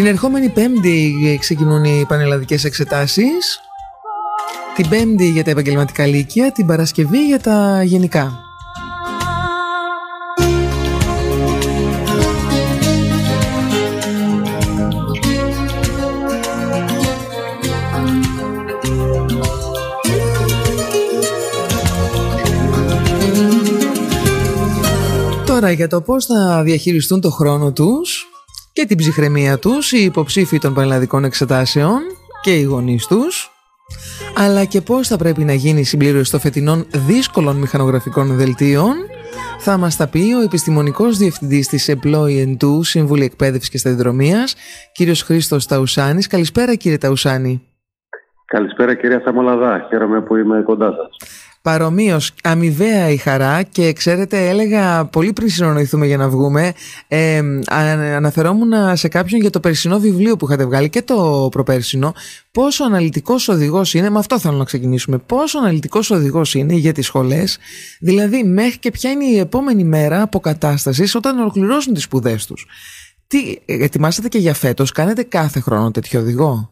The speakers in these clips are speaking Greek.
Την ερχόμενη Πέμπτη ξεκινούν οι πανελλαδικές εξετάσεις. Την Πέμπτη για τα επαγγελματικά λύκεια, την Παρασκευή για τα γενικά. Τώρα για το πώς θα διαχειριστούν το χρόνο τους και την ψυχραιμία τους οι υποψήφοι των πανελλαδικών εξετάσεων και οι γονείς τους αλλά και πώς θα πρέπει να γίνει η συμπλήρωση των φετινών δύσκολων μηχανογραφικών δελτίων θα μας τα πει ο επιστημονικός διευθυντής της Employee 2 Συμβούλη Εκπαίδευσης και Σταδιοδρομίας κύριος Χρήστος Ταουσάνης. Καλησπέρα κύριε Ταουσάνη. Καλησπέρα κυρία Σαμολαδά. Χαίρομαι που είμαι κοντά σας. Παρομοίως, αμοιβαία η χαρά και ξέρετε, έλεγα πολύ πριν συνονοηθούμε για να βγούμε. Ε, αναφερόμουν σε κάποιον για το περσινό βιβλίο που είχατε βγάλει και το προπέρσινο. Πόσο αναλυτικός οδηγός είναι, με αυτό θέλω να ξεκινήσουμε. Πόσο αναλυτικός οδηγός είναι για τις σχολές, δηλαδή μέχρι και ποια είναι η επόμενη μέρα αποκατάστασης όταν ολοκληρώσουν τις σπουδές τους; Τι ετοιμάσατε και για φέτος, κάνετε κάθε χρόνο τέτοιο οδηγό;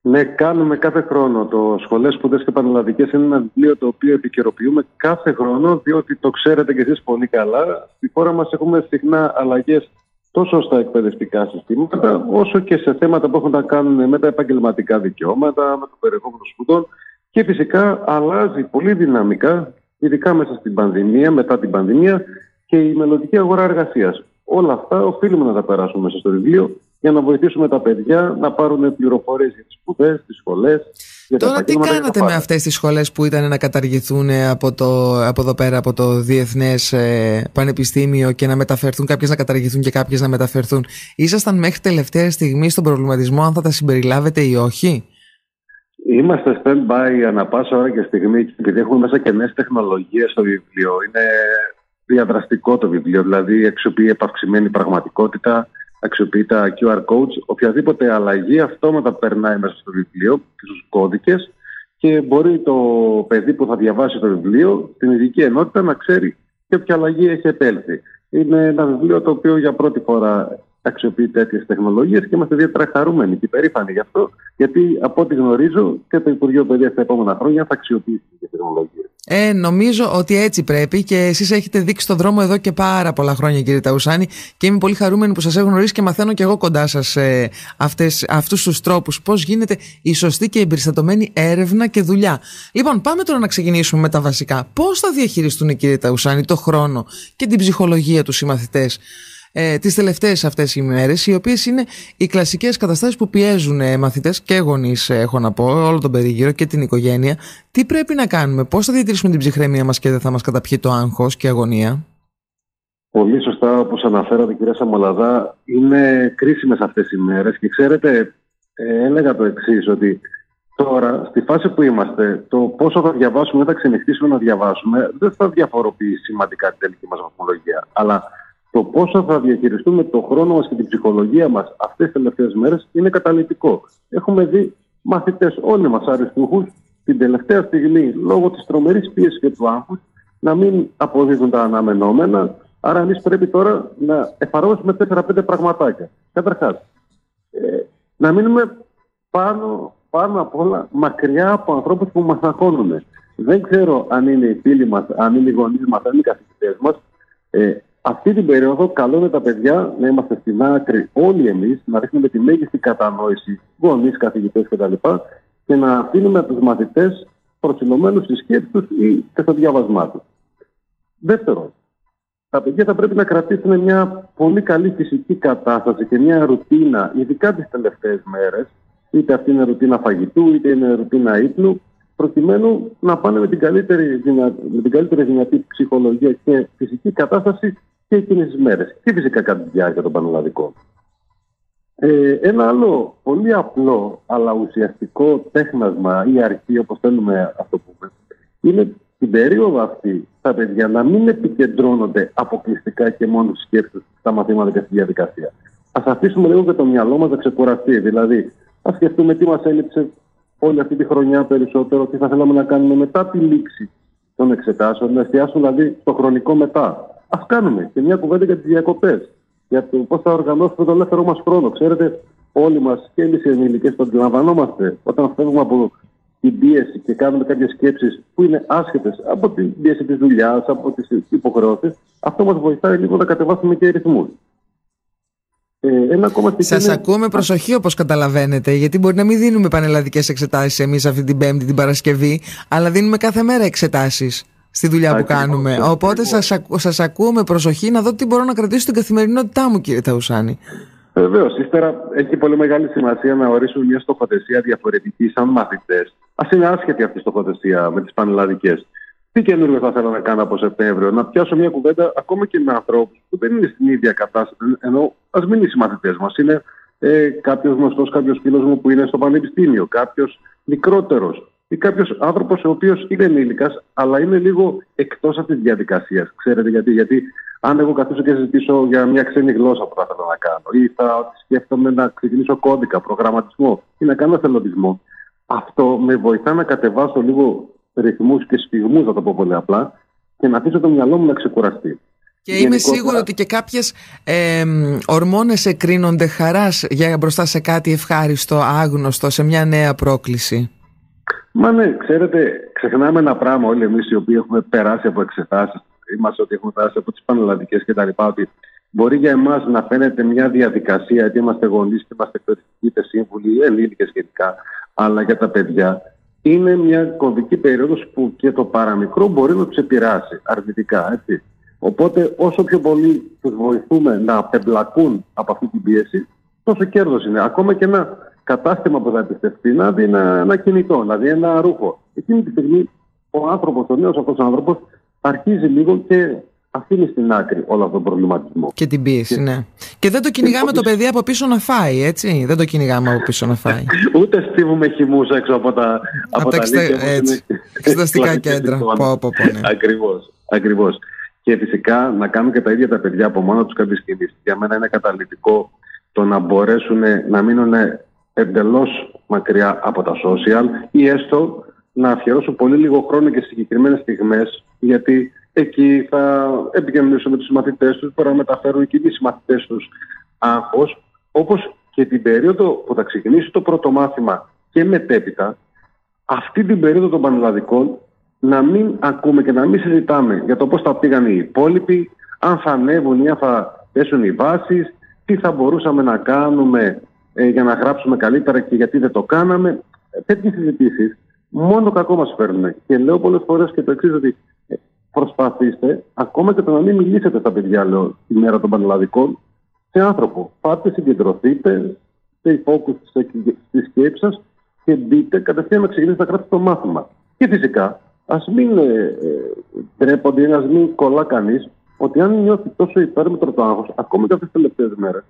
Ναι, κάνουμε κάθε χρόνο. Το Σχολές Σπουδές και Πανελλαδικές είναι ένα βιβλίο το οποίο επικαιροποιούμε κάθε χρόνο, διότι το ξέρετε κι εσείς πολύ καλά. Στη χώρα μας έχουμε συχνά αλλαγές τόσο στα εκπαιδευτικά συστήματα, όσο και σε θέματα που έχουν να κάνουν με τα επαγγελματικά δικαιώματα, με το περιεχόμενο σπουδών. Και φυσικά αλλάζει πολύ δυναμικά, ειδικά μέσα στην πανδημία, μετά την πανδημία και η μελλοντική αγορά εργασίας. Όλα αυτά οφείλουμε να τα περάσουμε μέσα στο βιβλίο για να βοηθήσουμε τα παιδιά να πάρουν πληροφορίες για τις σπουδές, τις σχολές. Τώρα τι κάνατε με αυτές τις σχολές που ήταν να καταργηθούν από, το, από εδώ πέρα από το Διεθνές ε, Πανεπιστήμιο και να μεταφερθούν κάποιες να καταργηθούν και κάποιες να μεταφερθούν. Ήσασταν μέχρι τελευταία στιγμή στον προβληματισμό αν θα τα συμπεριλάβετε ή όχι; Είμαστε stand-by ανά πάσα ώρα και στιγμή επειδή έχουμε μέσα και νέες τεχνολογίες στο βιβλίο. Είναι διαδραστικό το βιβλίο, δηλαδή αξιοποιεί επαυξημένη πραγματικότητα, αξιοποιεί τα QR codes. Οποιαδήποτε αλλαγή αυτόματα περνάει μέσα στο βιβλίο και στους κώδικες και μπορεί το παιδί που θα διαβάσει το βιβλίο την ειδική ενότητα να ξέρει και ποια αλλαγή έχει επέλθει. Είναι ένα βιβλίο το οποίο για πρώτη φορά αξιοποιεί τέτοιες τεχνολογίες και είμαστε ιδιαίτερα χαρούμενοι και περήφανοι γι' αυτό, γιατί από ό,τι γνωρίζω και το Υπουργείο Παιδείας τα επόμενα χρόνια θα αξιοποιήσει τι τεχνολογίες. Ε, νομίζω ότι έτσι πρέπει και εσείς έχετε δείξει τον δρόμο εδώ και πάρα πολλά χρόνια, κύριε Ταουσάνη, και είμαι πολύ χαρούμενη που σας έχω γνωρίσει και μαθαίνω και εγώ κοντά σας ε, αυτούς τους τρόπους. Πώς γίνεται η σωστή και εμπεριστατωμένη έρευνα και δουλειά. Λοιπόν, πάμε τώρα να ξεκινήσουμε με τα βασικά. Πώς θα διαχειριστούν, κύριε Ταουσάνη, το χρόνο και την ψυχολογία τους οι μαθητές; Ε, τις τελευταίες αυτές οι μέρες οι οποίες είναι οι κλασικές καταστάσεις που πιέζουν ε, μαθητές και γονείς ε, έχω να πω όλο τον περίγυρο και την οικογένεια τι πρέπει να κάνουμε, πώς θα διατηρήσουμε την ψυχραιμία μας και δεν θα μας καταπιεί το άγχος και αγωνία; Πολύ σωστά όπως αναφέρατε κυρία Σαμολαδά είναι κρίσιμες αυτές οι μέρες και ξέρετε ε, έλεγα το εξής ότι Τώρα, στη φάση που είμαστε, το πόσο θα διαβάσουμε ή θα ξενυχτήσουμε να διαβάσουμε δεν θα διαφοροποιεί σημαντικά την τελική μας βαθμολογία. Αλλά το πόσο θα διαχειριστούμε το χρόνο μας και την ψυχολογία μας αυτές τις τελευταίες μέρες είναι καταλητικό. Έχουμε δει μαθητές όλοι μας αριστούχους την τελευταία στιγμή λόγω της τρομερής πίεσης και του άγχους να μην αποδίδουν τα αναμενόμενα. Άρα εμείς πρέπει τώρα να εφαρμόσουμε 4-5 πραγματάκια. Καταρχάς, ε, να μείνουμε πάνω, πάνω απ' όλα μακριά από ανθρώπους που μας αγχώνουν. Δεν ξέρω αν είναι οι φίλοι μας, αν είναι οι γονείς μας, αν είναι οι καθηγητές μας. Ε, αυτή την περίοδο καλούμε τα παιδιά να είμαστε στην άκρη όλοι εμείς, να ρίχνουμε τη μέγιστη κατανόηση, γονείς, καθηγητές κτλ. και να αφήνουμε τους μαθητές προσιλωμένους στη σκέψη τους ή και στο διάβασμά τους. Δεύτερον, τα παιδιά θα πρέπει να κρατήσουν μια πολύ καλή φυσική κατάσταση και μια ρουτίνα, ειδικά τις τελευταίες μέρες, είτε αυτή είναι ρουτίνα φαγητού, είτε είναι ρουτίνα ύπνου, προκειμένου να πάνε με την καλύτερη, με την καλύτερη δυνατή ψυχολογία και φυσική κατάσταση και εκείνες τις μέρες. Και φυσικά κατά τη διάρκεια των πανελλαδικών. Ε, ένα άλλο πολύ απλό αλλά ουσιαστικό τέχνασμα ή αρχή, όπως θέλουμε αυτό το πούμε, είναι την περίοδο αυτή τα παιδιά να μην επικεντρώνονται αποκλειστικά και μόνο στις σκέψεις στα μαθήματα και στη διαδικασία. Α αφήσουμε λίγο και το μυαλό μας να ξεκουραστεί. Δηλαδή, ας σκεφτούμε τι μας έλειψε όλη αυτή τη χρονιά περισσότερο, τι θα θέλαμε να κάνουμε μετά τη λήξη των εξετάσεων, να εστιάσουμε δηλαδή στο χρονικό μετά. Α κάνουμε και μια κουβέντα για τις διακοπές. για το πώς θα οργανώσουμε τον ελεύθερο μας χρόνο. Ξέρετε, όλοι μας και εμείς οι ενήλικες το αντιλαμβανόμαστε όταν φεύγουμε από την πίεση και κάνουμε κάποιες σκέψεις που είναι άσχετες από την πίεση της δουλειάς, από τις υποχρεώσεις, αυτό μας βοηθάει λίγο να κατεβάσουμε και ρυθμούς. Ε, Σας ακούμε προσοχή όπως καταλαβαίνετε, γιατί μπορεί να μην δίνουμε πανελλαδικές εξετάσεις εμείς αυτή την Πέμπτη, την Παρασκευή, αλλά δίνουμε κάθε μέρα εξετάσεις στη δουλειά που κάνουμε. Οπότε σας ακούω με προσοχή να δω τι μπορώ να κρατήσω στην καθημερινότητά μου, κύριε Ταουσάνη. Βεβαίως. Ύστερα έχει πολύ μεγάλη σημασία να ορίσουμε μια στοχοθεσία διαφορετική σαν μαθητές. Α είναι άσχετη αυτή η στοχοθεσία με τις πανελλαδικές. Τι καινούργιο θα θέλω να κάνω από Σεπτέμβριο, να πιάσω μια κουβέντα ακόμα και με ανθρώπους που δεν είναι στην ίδια κατάσταση. Ενώ ας μην είναι οι συμμαθητέ μας. Είναι ε, κάποιος γνωστός, κάποιος φίλος μου που είναι στο πανεπιστήμιο, κάποιος μικρότερος ή κάποιος άνθρωπος ο οποίος είναι ενήλικας, αλλά είναι λίγο εκτός αυτής της διαδικασίας. Ξέρετε γιατί, γιατί αν εγώ καθίσω και συζητήσω για μια ξένη γλώσσα που θα ήθελα να κάνω, ή θα σκέφτομαι να ξεκινήσω κώδικα, προγραμματισμό ή να κάνω εθελοντισμό, αυτό με βοηθά να κατεβάσω λίγο ρυθμούς και σφιγμού, να το πω πολύ απλά, και να αφήσω το μυαλό μου να ξεκουραστεί. Και είμαι σίγουρο ότι και κάποιες ε, ορμόνες εκρίνονται χαράς για μπροστά σε κάτι ευχάριστο, άγνωστο, σε μια νέα πρόκληση. Μα ναι, ξέρετε, ξεχνάμε ένα πράγμα όλοι εμείς οι οποίοι έχουμε περάσει από εξετάσεις, είμαστε ότι έχουμε περάσει από τις πανελλαδικές κτλ. Ότι μπορεί για εμάς να φαίνεται μια διαδικασία, γιατί είμαστε γονείς και είμαστε εκπαιδευτικοί, είτε σύμβουλοι, ενήλικες γενικά, αλλά για τα παιδιά είναι μια κομβική περίοδος που και το παραμικρό μπορεί να τους επηρεάσει αρνητικά. Έτσι. Οπότε, όσο πιο πολύ τους βοηθούμε να απεμπλακούν από αυτή την πίεση, τόσο κέρδος είναι. Ακόμα και ένα κατάστημα που θα επιστευτεί να δει ένα, ένα κινητό, να δει ένα ρούχο. Εκείνη τη στιγμή ο άνθρωπος, ο νέος αυτός άνθρωπος, αρχίζει λίγο και αφήνει στην άκρη όλο αυτόν τον προβληματισμό. Και την πίεση, και... ναι. Και δεν το κυνηγάμε το παιδί από πίσω να φάει, έτσι. Δεν το κυνηγάμε από πίσω να φάει. Ούτε στίβουμε χυμούς έξω από τα, από, τα εξεταστικά κέντρα. πω, πω, πω, ναι. Ακριβώς, ακριβώς. Και φυσικά να κάνουν και τα ίδια τα παιδιά από μόνο τους κάποιε κινήσει. Για μένα είναι καταλητικό το να μπορέσουν να μείνουν εντελώς μακριά από τα social ή έστω να αφιερώσουν πολύ λίγο χρόνο και συγκεκριμένες στιγμές, γιατί εκεί θα επικοινωνήσουν με τους μαθητές τους, μπορεί να μεταφέρουν και οι μαθητές τους άγχος, όπως και την περίοδο που θα ξεκινήσει το πρώτο μάθημα και μετέπειτα, αυτή την περίοδο των πανελλαδικών να μην ακούμε και να μην συζητάμε για το πώς θα πήγαν οι υπόλοιποι, αν θα ανέβουν ή αν θα πέσουν οι βάσεις, τι θα μπορούσαμε να κάνουμε ε, για να γράψουμε καλύτερα και γιατί δεν το κάναμε. Ε, Τέτοιες συζητήσεις μόνο κακό μας φέρνουν. Και λέω πολλές φορές και το εξής, ότι ε, προσπαθήστε ακόμα και το να μην μιλήσετε στα παιδιά, λέω, τη μέρα των πανελλαδικών, σε άνθρωπο. Πάτε, συγκεντρωθείτε, σε focus στη σκέψη σας και μπείτε κατευθείαν να ξεκινήσετε να γράψετε το μάθημα. Και φυσικά, ας μην ε, τρέπονται ή α μην κολλά κανείς ότι αν νιώθει τόσο υπέρμετρο το άγχος, ακόμα και αυτές τις τελευταίες μέρες,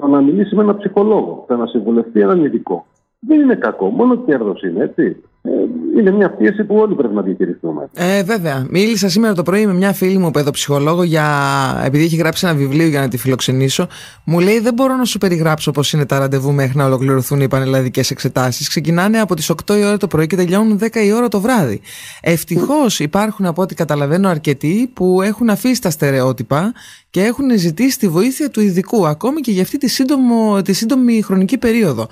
το να μιλήσει με έναν ψυχολόγο, το να συμβουλευτεί έναν ειδικό. Δεν είναι κακό, μόνο κέρδος είναι, έτσι. Ε, είναι μια πίεση που όλοι πρέπει να διαχειριστούμε. Ε, βέβαια. Μίλησα σήμερα το πρωί με μια φίλη μου παιδοψυχολόγο για. επειδή έχει γράψει ένα βιβλίο για να τη φιλοξενήσω. Μου λέει: Δεν μπορώ να σου περιγράψω πώς είναι τα ραντεβού μέχρι να ολοκληρωθούν οι πανελλαδικές εξετάσεις. Ξεκινάνε από τις 8 η ώρα το πρωί και τελειώνουν 10 η ώρα το βράδυ. Ευτυχώς υπάρχουν από ό,τι καταλαβαίνω αρκετοί που έχουν αφήσει τα στερεότυπα και έχουν ζητήσει τη βοήθεια του ειδικού, ακόμη και για αυτή τη, σύντομο, τη σύντομη χρονική περίοδο.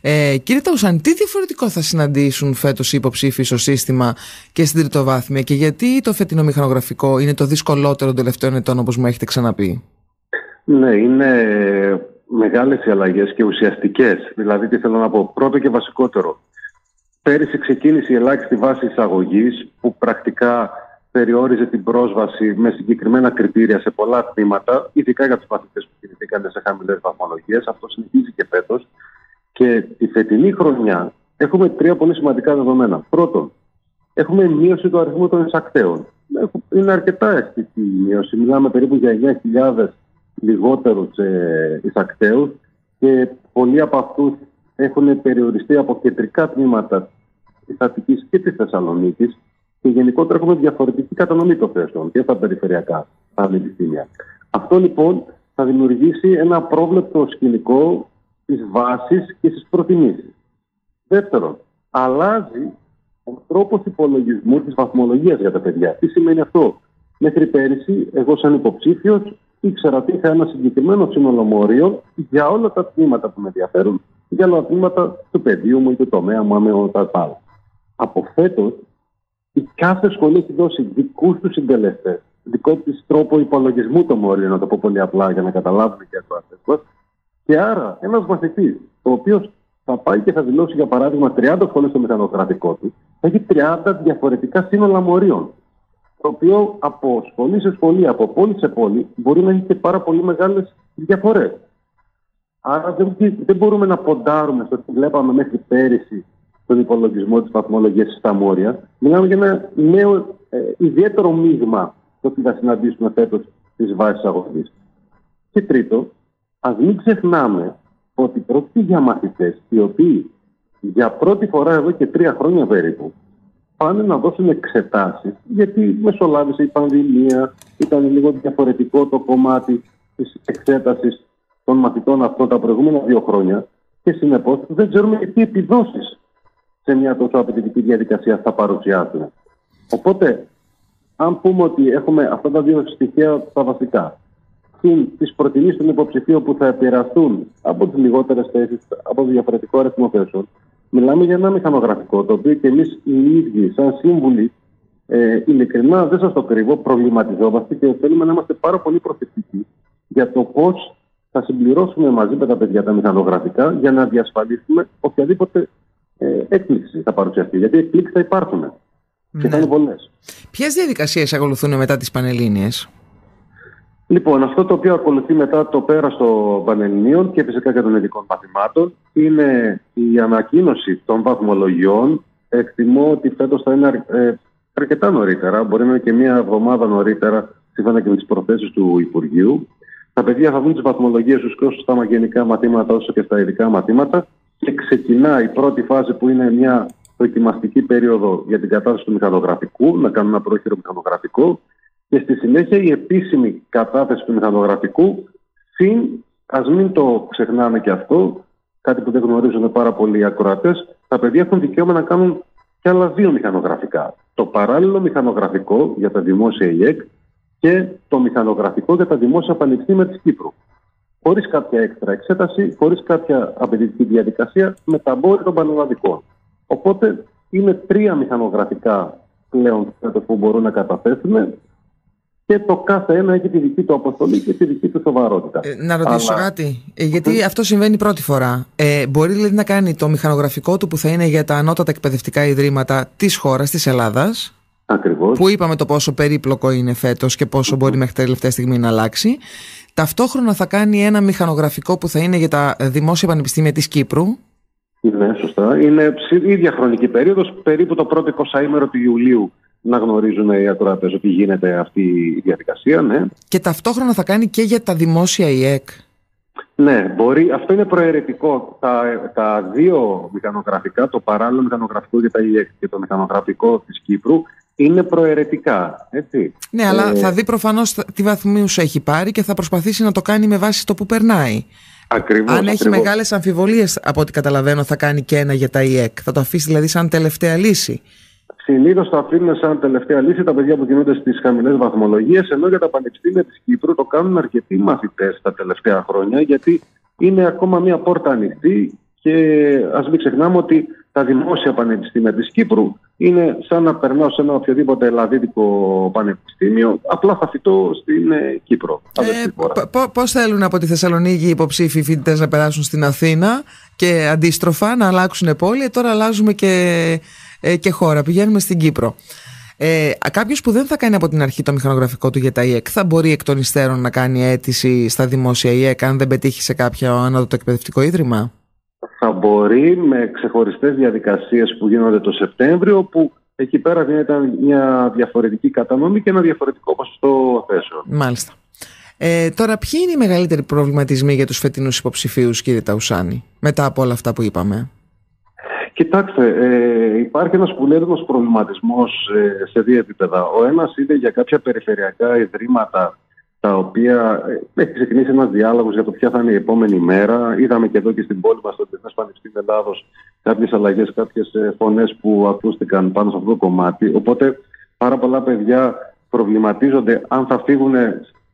Ε, κύριε Ταουσάν, τι διαφορετικό θα συναντήσουν φέτος οι υποψήφοι στο σύστημα και στην τριτοβάθμια και γιατί το φετινό μηχανογραφικό είναι το δυσκολότερο των τελευταίων ετών, όπως μου έχετε ξαναπεί; Ναι, είναι μεγάλες οι αλλαγές και ουσιαστικές. Δηλαδή, τι θέλω να πω, πρώτο και βασικότερο. Πέρυσι ξεκίνησε η ελάχιστη βάση εισαγωγής που πρακτικά περιόριζε την πρόσβαση με συγκεκριμένα κριτήρια σε πολλά τμήματα, ειδικά για τους μαθητές που κινηθήκαν σε χαμηλές βαθμολογίες. Αυτό συνεχίζει και φέτος. Και τη φετινή χρονιά έχουμε τρία πολύ σημαντικά δεδομένα. Πρώτον, έχουμε μείωση του αριθμού των εισακτέων. Είναι αρκετά αισθητή η μείωση. Μιλάμε περίπου για 9.000 λιγότερου ε, εισακτέους και πολλοί από αυτούς έχουν περιοριστεί από κεντρικά τμήματα της Αττικής και της Θεσσαλονίκης και γενικότερα έχουμε διαφορετική κατανομή των θέσεων και στα περιφερειακά πανεπιστήμια. Αυτό λοιπόν θα δημιουργήσει ένα πρόβλεπτο σκηνικό της βάσης και στι προτιμήσει. Δεύτερον, αλλάζει ο τρόπος υπολογισμού της βαθμολογίας για τα παιδιά. Τι σημαίνει αυτό; Μέχρι πέρυσι, εγώ σαν υποψήφιος ήξερα ότι είχα ένα συγκεκριμένο σύνολο μορίων για όλα τα τμήματα που με ενδιαφέρουν, για όλα τα τμήματα του πεδίου μου ή του τομέα μου, με τα άλλα. Από φέτο, η κάθε σχολή έχει δώσει δικούς τους συντελεστές, δικό της τρόπο υπολογισμού των μορίων, να το πω πολύ απλά για να καταλάβουν και οι μα. Και άρα, ένας μαθητής, ο οποίος θα πάει και θα δηλώσει για παράδειγμα 30 σχολές στο μηχανογραφικό του, θα έχει 30 διαφορετικά σύνολα μορίων. Το οποίο από σχολή σε σχολή, από πόλη σε πόλη, μπορεί να έχει και πάρα πολύ μεγάλες διαφορές. Άρα δεν, δεν μπορούμε να ποντάρουμε στο ότι βλέπαμε μέχρι πέρυσι τον υπολογισμό της βαθμολογία στα Μόρια. Μιλάμε για ένα νέο ε, ιδιαίτερο μείγμα το ότι θα συναντήσουμε φέτος τις βάσεις αγωγής. Και τρίτο, ας μην ξεχνάμε ότι πρόκειται για μαθητές οι οποίοι για πρώτη φορά εδώ και τρία χρόνια περίπου πάνε να δώσουν εξετάσεις, γιατί μεσολάβησε η πανδημία, ήταν λίγο διαφορετικό το κομμάτι της εξέτασης των μαθητών αυτών τα προηγούμενα δύο χρόνια και συνεπώς δεν ξέρουμε τι επιδόσεις σε μια τόσο απαιτητική διαδικασία θα παρουσιάσουν. Οπότε, αν πούμε ότι έχουμε αυτά τα δύο στοιχεία τα βασικά, συν τις προτιμήσεις των υποψηφίων που θα επηρεαστούν από τις λιγότερες θέσεις, από το διαφορετικό αριθμό θέσεων, μιλάμε για ένα μηχανογραφικό το οποίο και εμείς οι ίδιοι, σαν σύμβουλοι, ε, ειλικρινά δεν σας το κρύβω, προβληματιζόμαστε και θέλουμε να είμαστε πάρα πολύ προσεκτικοί για το πώς θα συμπληρώσουμε μαζί με τα παιδιά τα μηχανογραφικά για να διασφαλίσουμε οποιαδήποτε ε, έκπληξη θα παρουσιαστεί. Γιατί εκπλήξεις θα υπάρχουν. Ναι. Και θα είναι πολλές. Ποιες διαδικασίες ακολουθούν μετά τις Πανελλήνιες, Λοιπόν, αυτό το οποίο ακολουθεί μετά το πέρας των Πανελληνίων και φυσικά και των ειδικών μαθημάτων είναι η ανακοίνωση των βαθμολογιών. Εκτιμώ ότι φέτος θα είναι ε, αρκετά νωρίτερα, μπορεί να είναι και μία εβδομάδα νωρίτερα, σύμφωνα και με τις προθέσεις του Υπουργείου. Τα παιδιά θα δουν τις βαθμολογίες τους και όσο στα γενικά μαθήματα όσο και στα ειδικά μαθήματα και ξεκινά η πρώτη φάση που είναι μια δοκιμαστική περίοδο για την κατάσταση του μηχανογραφικού, να κάνουν ένα πρόχειρο μηχανογραφικό και στη συνέχεια η επίσημη κατάθεση του μηχανογραφικού συν, ας μην το ξεχνάμε και αυτό, κάτι που δεν γνωρίζουν πάρα πολλοί οι ακροατές, τα παιδιά έχουν δικαίωμα να κάνουν και άλλα δύο μηχανογραφικά. Το παράλληλο μηχανογραφικό για τα δημόσια ΙΕΚ και το μηχανογραφικό για τα δημόσια πανεπιστήμια της Κύπρου. Χωρίς κάποια έξτρα εξέταση, χωρίς κάποια απαιτητική διαδικασία, με τα μπόρια των πανελλαδικών. Οπότε είναι τρία μηχανογραφικά πλέον που μπορούν να καταθέσουν και το κάθε ένα έχει τη δική του αποστολή και τη δική του σοβαρότητα. Ε, να ρωτήσω Αλλά... κάτι, ε, γιατί αυτό συμβαίνει πρώτη φορά. Ε, μπορεί δηλαδή να κάνει το μηχανογραφικό του που θα είναι για τα ανώτατα εκπαιδευτικά ιδρύματα της χώρας, της Ελλάδας. Ακριβώς. Που είπαμε το πόσο περίπλοκο είναι φέτος και πόσο μπορεί μέχρι τελευταία στιγμή να αλλάξει. Ταυτόχρονα θα κάνει ένα μηχανογραφικό που θα είναι για τα δημόσια πανεπιστήμια της Κύπρου. Ναι, σωστά. Είναι η ίδια χρονική περίοδος, περίπου το πρώτο 20 του Ιουλίου να γνωρίζουν οι ακροατές ότι γίνεται αυτή η διαδικασία, ναι. Και ταυτόχρονα θα κάνει και για τα δημόσια ΙΕΚ. Ναι, μπορεί. Αυτό είναι προαιρετικό. Τα, τα δύο μηχανογραφικά, το παράλληλο μηχανογραφικό για τα ΙΕΚ και το μηχανογραφικό της Κύπρου, είναι προαιρετικά. Έτσι. Ναι, αλλά ε, θα δει προφανώς τι βαθμίους έχει πάρει και θα προσπαθήσει να το κάνει με βάση το που περνάει. Ακριβώς, Αν έχει μεγάλες αμφιβολίες, από ό,τι καταλαβαίνω, θα κάνει και ένα για τα ΙΕΚ. Θα το αφήσει δηλαδή σαν τελευταία λύση. Συνήθως το αφήνουν σαν τελευταία λύση τα παιδιά που κινούνται στις χαμηλές βαθμολογίες, ενώ για τα πανεπιστήμια της Κύπρου το κάνουν αρκετοί μαθητές τα τελευταία χρόνια, γιατί είναι ακόμα μία πόρτα ανοιχτή και ας μην ξεχνάμε ότι τα δημόσια πανεπιστήμια της Κύπρου είναι σαν να περνάω σε ένα οποιοδήποτε ελλαδίτικο πανεπιστήμιο, απλά θα φυτώ στην ε, Κύπρο. Ε, Πώς θέλουν από τη Θεσσαλονίκη οι υποψήφοι φοιτητές να περάσουν στην Αθήνα και αντίστροφα να αλλάξουν πόλη, τώρα αλλάζουμε και ε, και χώρα. Πηγαίνουμε στην Κύπρο. Ε, Κάποιος που δεν θα κάνει από την αρχή το μηχανογραφικό του για τα ΙΕΚ θα μπορεί εκ των υστέρων να κάνει αίτηση στα δημόσια ΙΕΚ αν δεν πετύχει σε κάποιο άνοδο το εκπαιδευτικό ίδρυμα; Θα μπορεί με ξεχωριστές διαδικασίες που γίνονται το Σεπτέμβριο που εκεί πέρα ήταν μια διαφορετική κατανομή και ένα διαφορετικό ποσοστό θέσεων. Μάλιστα. Ε, τώρα, ποιοι είναι οι μεγαλύτεροι προβληματισμοί για τους φετινούς υποψηφίους, κύριε Ταουσάνη, μετά από όλα αυτά που είπαμε; Κοιτάξτε, ε, υπάρχει ένας πολύερνος προβληματισμός ε, σε δύο επίπεδα. Ο ένας είναι για κάποια περιφερειακά ιδρύματα τα οποία ε, έχει ξεκινήσει ένας διάλογος για το ποια θα είναι η επόμενη μέρα. Είδαμε και εδώ και στην πόλη μας, στο Διεθνές Πανεπιστήμιο Ελλάδος, κάποιες αλλαγές, κάποιες ε, φωνές που ακούστηκαν πάνω σε αυτό το κομμάτι. Οπότε πάρα πολλά παιδιά προβληματίζονται αν θα φύγουν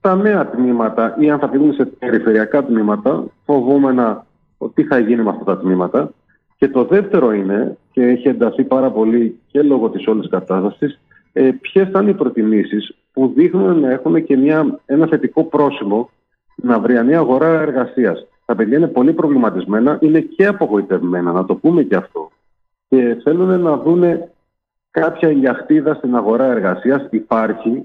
τα νέα τμήματα ή αν θα φύγουν σε περιφερειακά τμήματα, φοβόμενα ότι θα γίνει με αυτά τα τμήματα. Και το δεύτερο είναι, και έχει ενταθεί πάρα πολύ και λόγω της όλης κατάστασης, ε, ποιες θα είναι οι προτιμήσεις που δείχνουν να έχουν και μια, ένα θετικό πρόσημο στην αυριανή αγορά εργασίας. Τα παιδιά είναι πολύ προβληματισμένα, είναι και απογοητευμένα, να το πούμε και αυτό. Και θέλουν να δουν κάποια ηλιαχτίδα στην αγορά εργασίας. Υπάρχει,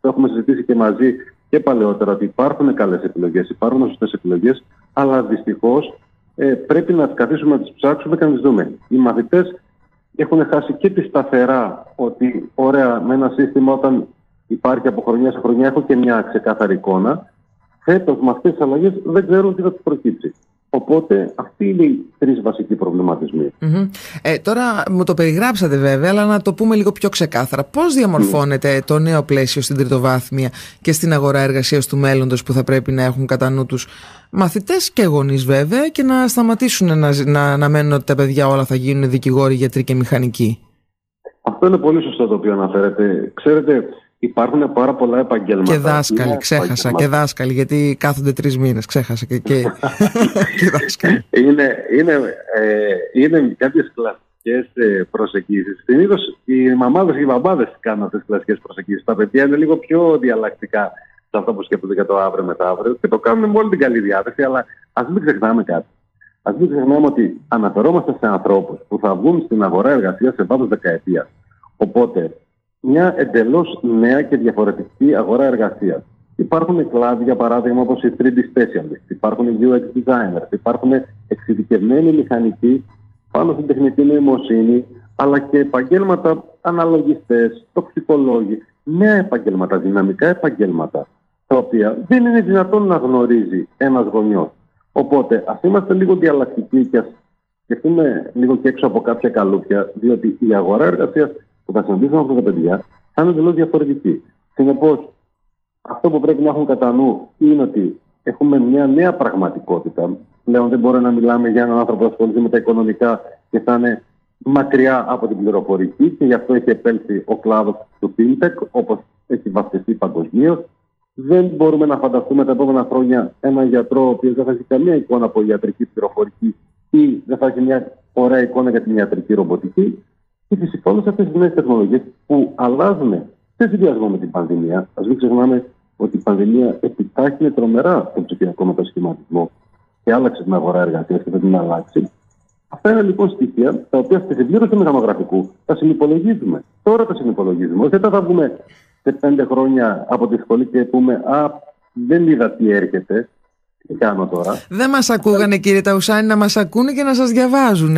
το έχουμε συζητήσει και μαζί και παλαιότερα, ότι υπάρχουν καλές επιλογές, υπάρχουν σωστές επιλογές, αλλά δυστυχώς ε, πρέπει να τις καθίσουμε να τις ψάξουμε και να τις δούμε. Οι μαθητές έχουν χάσει και τη σταθερά ότι ωραία με ένα σύστημα όταν υπάρχει από χρονιά σε χρονιά έχω και μια ξεκάθαρη εικόνα. Φέτος με αυτές τις αλλαγές δεν ξέρουν τι θα τους προκύψει. Οπότε αυτοί είναι οι τρεις βασικοί Ε, τώρα μου το περιγράψατε βέβαια, αλλά να το πούμε λίγο πιο ξεκάθαρα. Πώς διαμορφώνεται το νέο πλαίσιο στην τριτοβάθμια και στην αγορά εργασίας του μέλλοντος που θα πρέπει να έχουν κατά νου τους μαθητές και γονείς βέβαια και να σταματήσουν να, να, να μένουν ότι τα παιδιά όλα θα γίνουν δικηγόροι, γιατροί και μηχανικοί; Αυτό είναι πολύ σωστό το οποίο αναφέρετε. Ξέρετε, Υπάρχουν πάρα πολλά επαγγέλματα. Και δάσκαλοι, ξέχασα. Και δάσκαλοι, γιατί κάθονται τρεις μήνες. Ξέχασα και, και, και δάσκαλοι. Είναι, είναι, ε, είναι κάποιες κλασικές ε, προσεγγίσεις. Συνήθως οι μαμάδες και οι μπαμπάδες κάνουν αυτές τις κλασικές προσεγγίσεις. Τα παιδιά είναι λίγο πιο διαλλακτικά σε αυτό που σκέφτονται για το αύριο μετά αύριο και το κάνουν με όλη την καλή διάθεση. Αλλά ας μην ξεχνάμε κάτι. Α μην ξεχνάμε ότι αναφερόμαστε σε ανθρώπους που θα βγουν στην αγορά εργασίας σε βάθο δεκαετίας. Οπότε μια εντελώς νέα και διαφορετική αγορά εργασίας. Υπάρχουν κλάδοι, για παράδειγμα, όπως οι 3D specialists, υπάρχουν οι UX designers, υπάρχουν εξειδικευμένοι μηχανικοί πάνω στην τεχνητή νοημοσύνη, αλλά και επαγγέλματα αναλογιστές, τοξικολόγοι, νέα επαγγέλματα, δυναμικά επαγγέλματα, τα οποία δεν είναι δυνατόν να γνωρίζει ένας γονιός. Οπότε, ας είμαστε λίγο διαλλακτικοί και ας σκεφτούμε λίγο και έξω από κάποια καλούπια, διότι η αγορά εργασίας που θα συναντήσουν αυτά τα παιδιά θα είναι εντελώς διαφορετική. Συνεπώς, αυτό που πρέπει να έχουν κατά νου είναι ότι έχουμε μια νέα πραγματικότητα. Πλέον δεν μπορούμε να μιλάμε για έναν άνθρωπο που ασχολείται με τα οικονομικά και θα είναι μακριά από την πληροφορική και γι' αυτό έχει επέλθει ο κλάδος του FinTech, όπως έχει βαφτιστεί παγκοσμίως. Δεν μπορούμε να φανταστούμε τα επόμενα χρόνια έναν γιατρό ο οποίος δεν θα έχει καμία εικόνα από ιατρική πληροφορική ή δεν θα έχει μια ωραία εικόνα για την ιατρική ρομποτική. Και φυσικά όλε αυτές τι νέε τεχνολογίε που αλλάζουν σε συνδυασμό με την πανδημία. Α μην ξεχνάμε ότι η πανδημία επιτάχυνε τρομερά τον ψηφιακό μετασχηματισμό και άλλαξε την αγορά εργασίας και θα την αλλάξει. Αυτά είναι λοιπόν στοιχεία τα οποία στη συμπλήρωση του μηχανογραφικού τα συνυπολογίζουμε. Τώρα τα συνυπολογίζουμε. Όχι θα βγούμε σε πέντε χρόνια από τη σχολή και πούμε Α, δεν είδα τι έρχεται. Τι κάνω τώρα; Δεν μας ακούγανε, κύριε Ταουσάνη, να μας ακούνε και να σας διαβάζουν.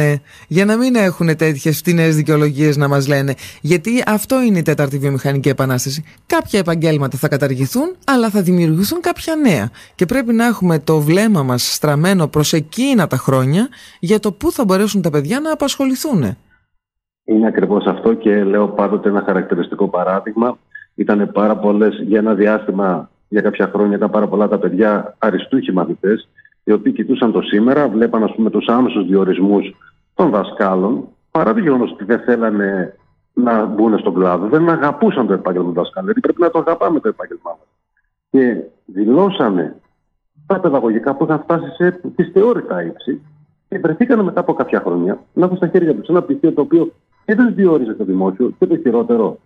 Για να μην έχουν τέτοιες φτηνές δικαιολογίες να μας λένε. Γιατί αυτό είναι η τέταρτη βιομηχανική επανάσταση. Κάποια επαγγέλματα θα καταργηθούν, αλλά θα δημιουργηθούν κάποια νέα. Και πρέπει να έχουμε το βλέμμα μας στραμμένο προς εκείνα τα χρόνια για το πού θα μπορέσουν τα παιδιά να απασχοληθούν. Είναι ακριβώς αυτό και λέω πάντοτε ένα χαρακτηριστικό παράδειγμα. Ήταν πάρα πολλές για ένα διάστημα για κάποια χρόνια ήταν πάρα πολλά τα παιδιά αριστούχοι μαθητές, οι οποίοι κοιτούσαν το σήμερα, βλέπαν πούμε, τους άμεσους διορισμούς των δασκάλων, παρά το γεγονός ότι δεν θέλανε να μπουν στον κλάδο, δεν αγαπούσαν το επάγγελμα του δασκάλου. Δηλαδή πρέπει να το αγαπάμε το επάγγελμά μας. Και δηλώσανε τα παιδαγωγικά που είχαν φτάσει σε πιστεώρητα ύψη και βρεθήκαν μετά από κάποια χρόνια να έχουν στα χέρια τους ένα πτυχίο το οποίο και δεν διόριζε το δημόσιο και το χειρότερο.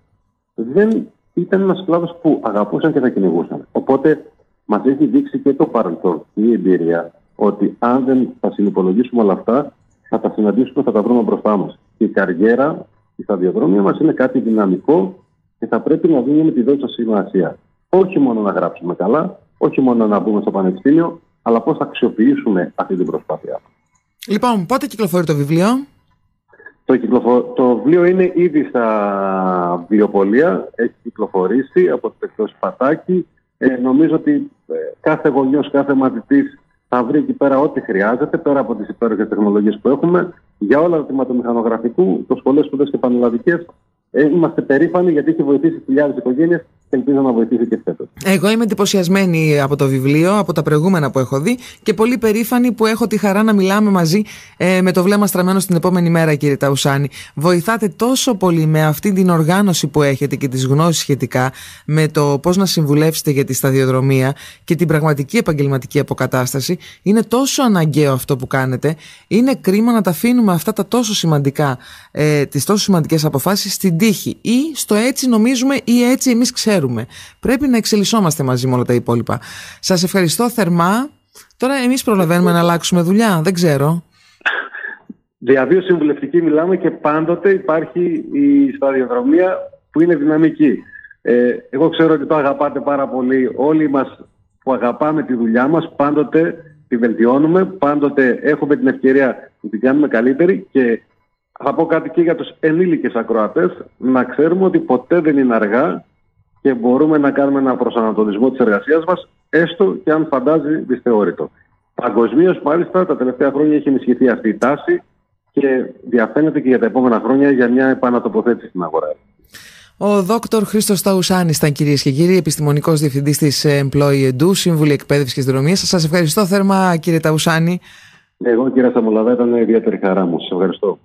Δεν ήταν ένας κλάδος που αγαπούσαν και θα κυνηγούσαν. Οπότε μας έχει δείξει και το παρελθόν, η εμπειρία, ότι αν δεν τα συνυπολογίσουμε όλα αυτά, θα τα συναντήσουμε, θα τα βρούμε μπροστά μας. Η καριέρα, η σταδιοδρομία μας είναι κάτι δυναμικό και θα πρέπει να δούμε τη δόση σημασία. Όχι μόνο να γράψουμε καλά, όχι μόνο να μπούμε στο πανεπιστήμιο, αλλά πώς θα αξιοποιήσουμε αυτή την προσπάθειά Λοιπόν, πότε κυκλοφορεί το βιβλίο; Το, κυκλοφο... το βιβλίο είναι ήδη στα βιβλιοπολία, έχει κυκλοφορήσει από το εκτός Πατάκη. Ε, νομίζω ότι ε, κάθε γονιός, κάθε μαθητής θα βρει εκεί πέρα ό,τι χρειάζεται, πέρα από τις υπέροχες τεχνολογίες που έχουμε. Για όλα τα τμήματα μηχανογραφικού, το σχολείο σπουδές και πανελλαδικές, ε, είμαστε περήφανοι γιατί έχει βοηθήσει χιλιάδες οικογένειες και ελπίζω να βοηθήσει και φέτος. Εγώ είμαι εντυπωσιασμένη από το βιβλίο, από τα προηγούμενα που έχω δει και πολύ περήφανη που έχω τη χαρά να μιλάμε μαζί ε, με το βλέμμα στραμμένο στην επόμενη μέρα, κύριε Ταουσάνη. Βοηθάτε τόσο πολύ με αυτή την οργάνωση που έχετε και τις γνώσεις σχετικά με το πώς να συμβουλεύσετε για τη σταδιοδρομία και την πραγματική επαγγελματική αποκατάσταση. Είναι τόσο αναγκαίο αυτό που κάνετε. Είναι κρίμα να τα αφήνουμε αυτά τα τόσο σημαντικά, ε, τις τόσο σημαντικές αποφάσεις στην τύχη ή στο έτσι νομίζουμε ή έτσι εμείς ξέρουμε. Πρέπει να εξελισσόμαστε μαζί με όλα τα υπόλοιπα. Σας ευχαριστώ θερμά. Τώρα εμείς προλαβαίνουμε να αλλάξουμε δουλειά. Δεν ξέρω. Διαβίω συμβουλευτική μιλάμε και πάντοτε υπάρχει η σταδιοδρομία που είναι δυναμική. Ε, εγώ ξέρω ότι το αγαπάτε πάρα πολύ. Όλοι μας που αγαπάμε τη δουλειά μας πάντοτε τη βελτιώνουμε, πάντοτε έχουμε την ευκαιρία να την κάνουμε καλύτερη και θα πω κάτι και για τους ενήλικες ακροατές, να ξέρουμε ότι ποτέ δεν είναι αργά και μπορούμε να κάνουμε ένα προσανατολισμό της εργασίας μας, έστω και αν φαντάζει δυσθεώρητο. Παγκοσμίως, μάλιστα, τα τελευταία χρόνια έχει ενισχυθεί αυτή η τάση και διαφαίνεται και για τα επόμενα χρόνια για μια επανατοποθέτηση στην αγορά. Ο Δόκτωρ Χρήστος Ταουσάνης ήταν κυρίες και κύριοι, επιστημονικός διευθυντής της Employee Edu, Σύμβουλη Εκπαίδευσης και Δρομία. Σας ευχαριστώ θερμά, κύριε Ταουσάνη. Εγώ, κύριε Σαμολαδά, ήταν ιδιαίτερη χαρά μου. Σας ευχαριστώ.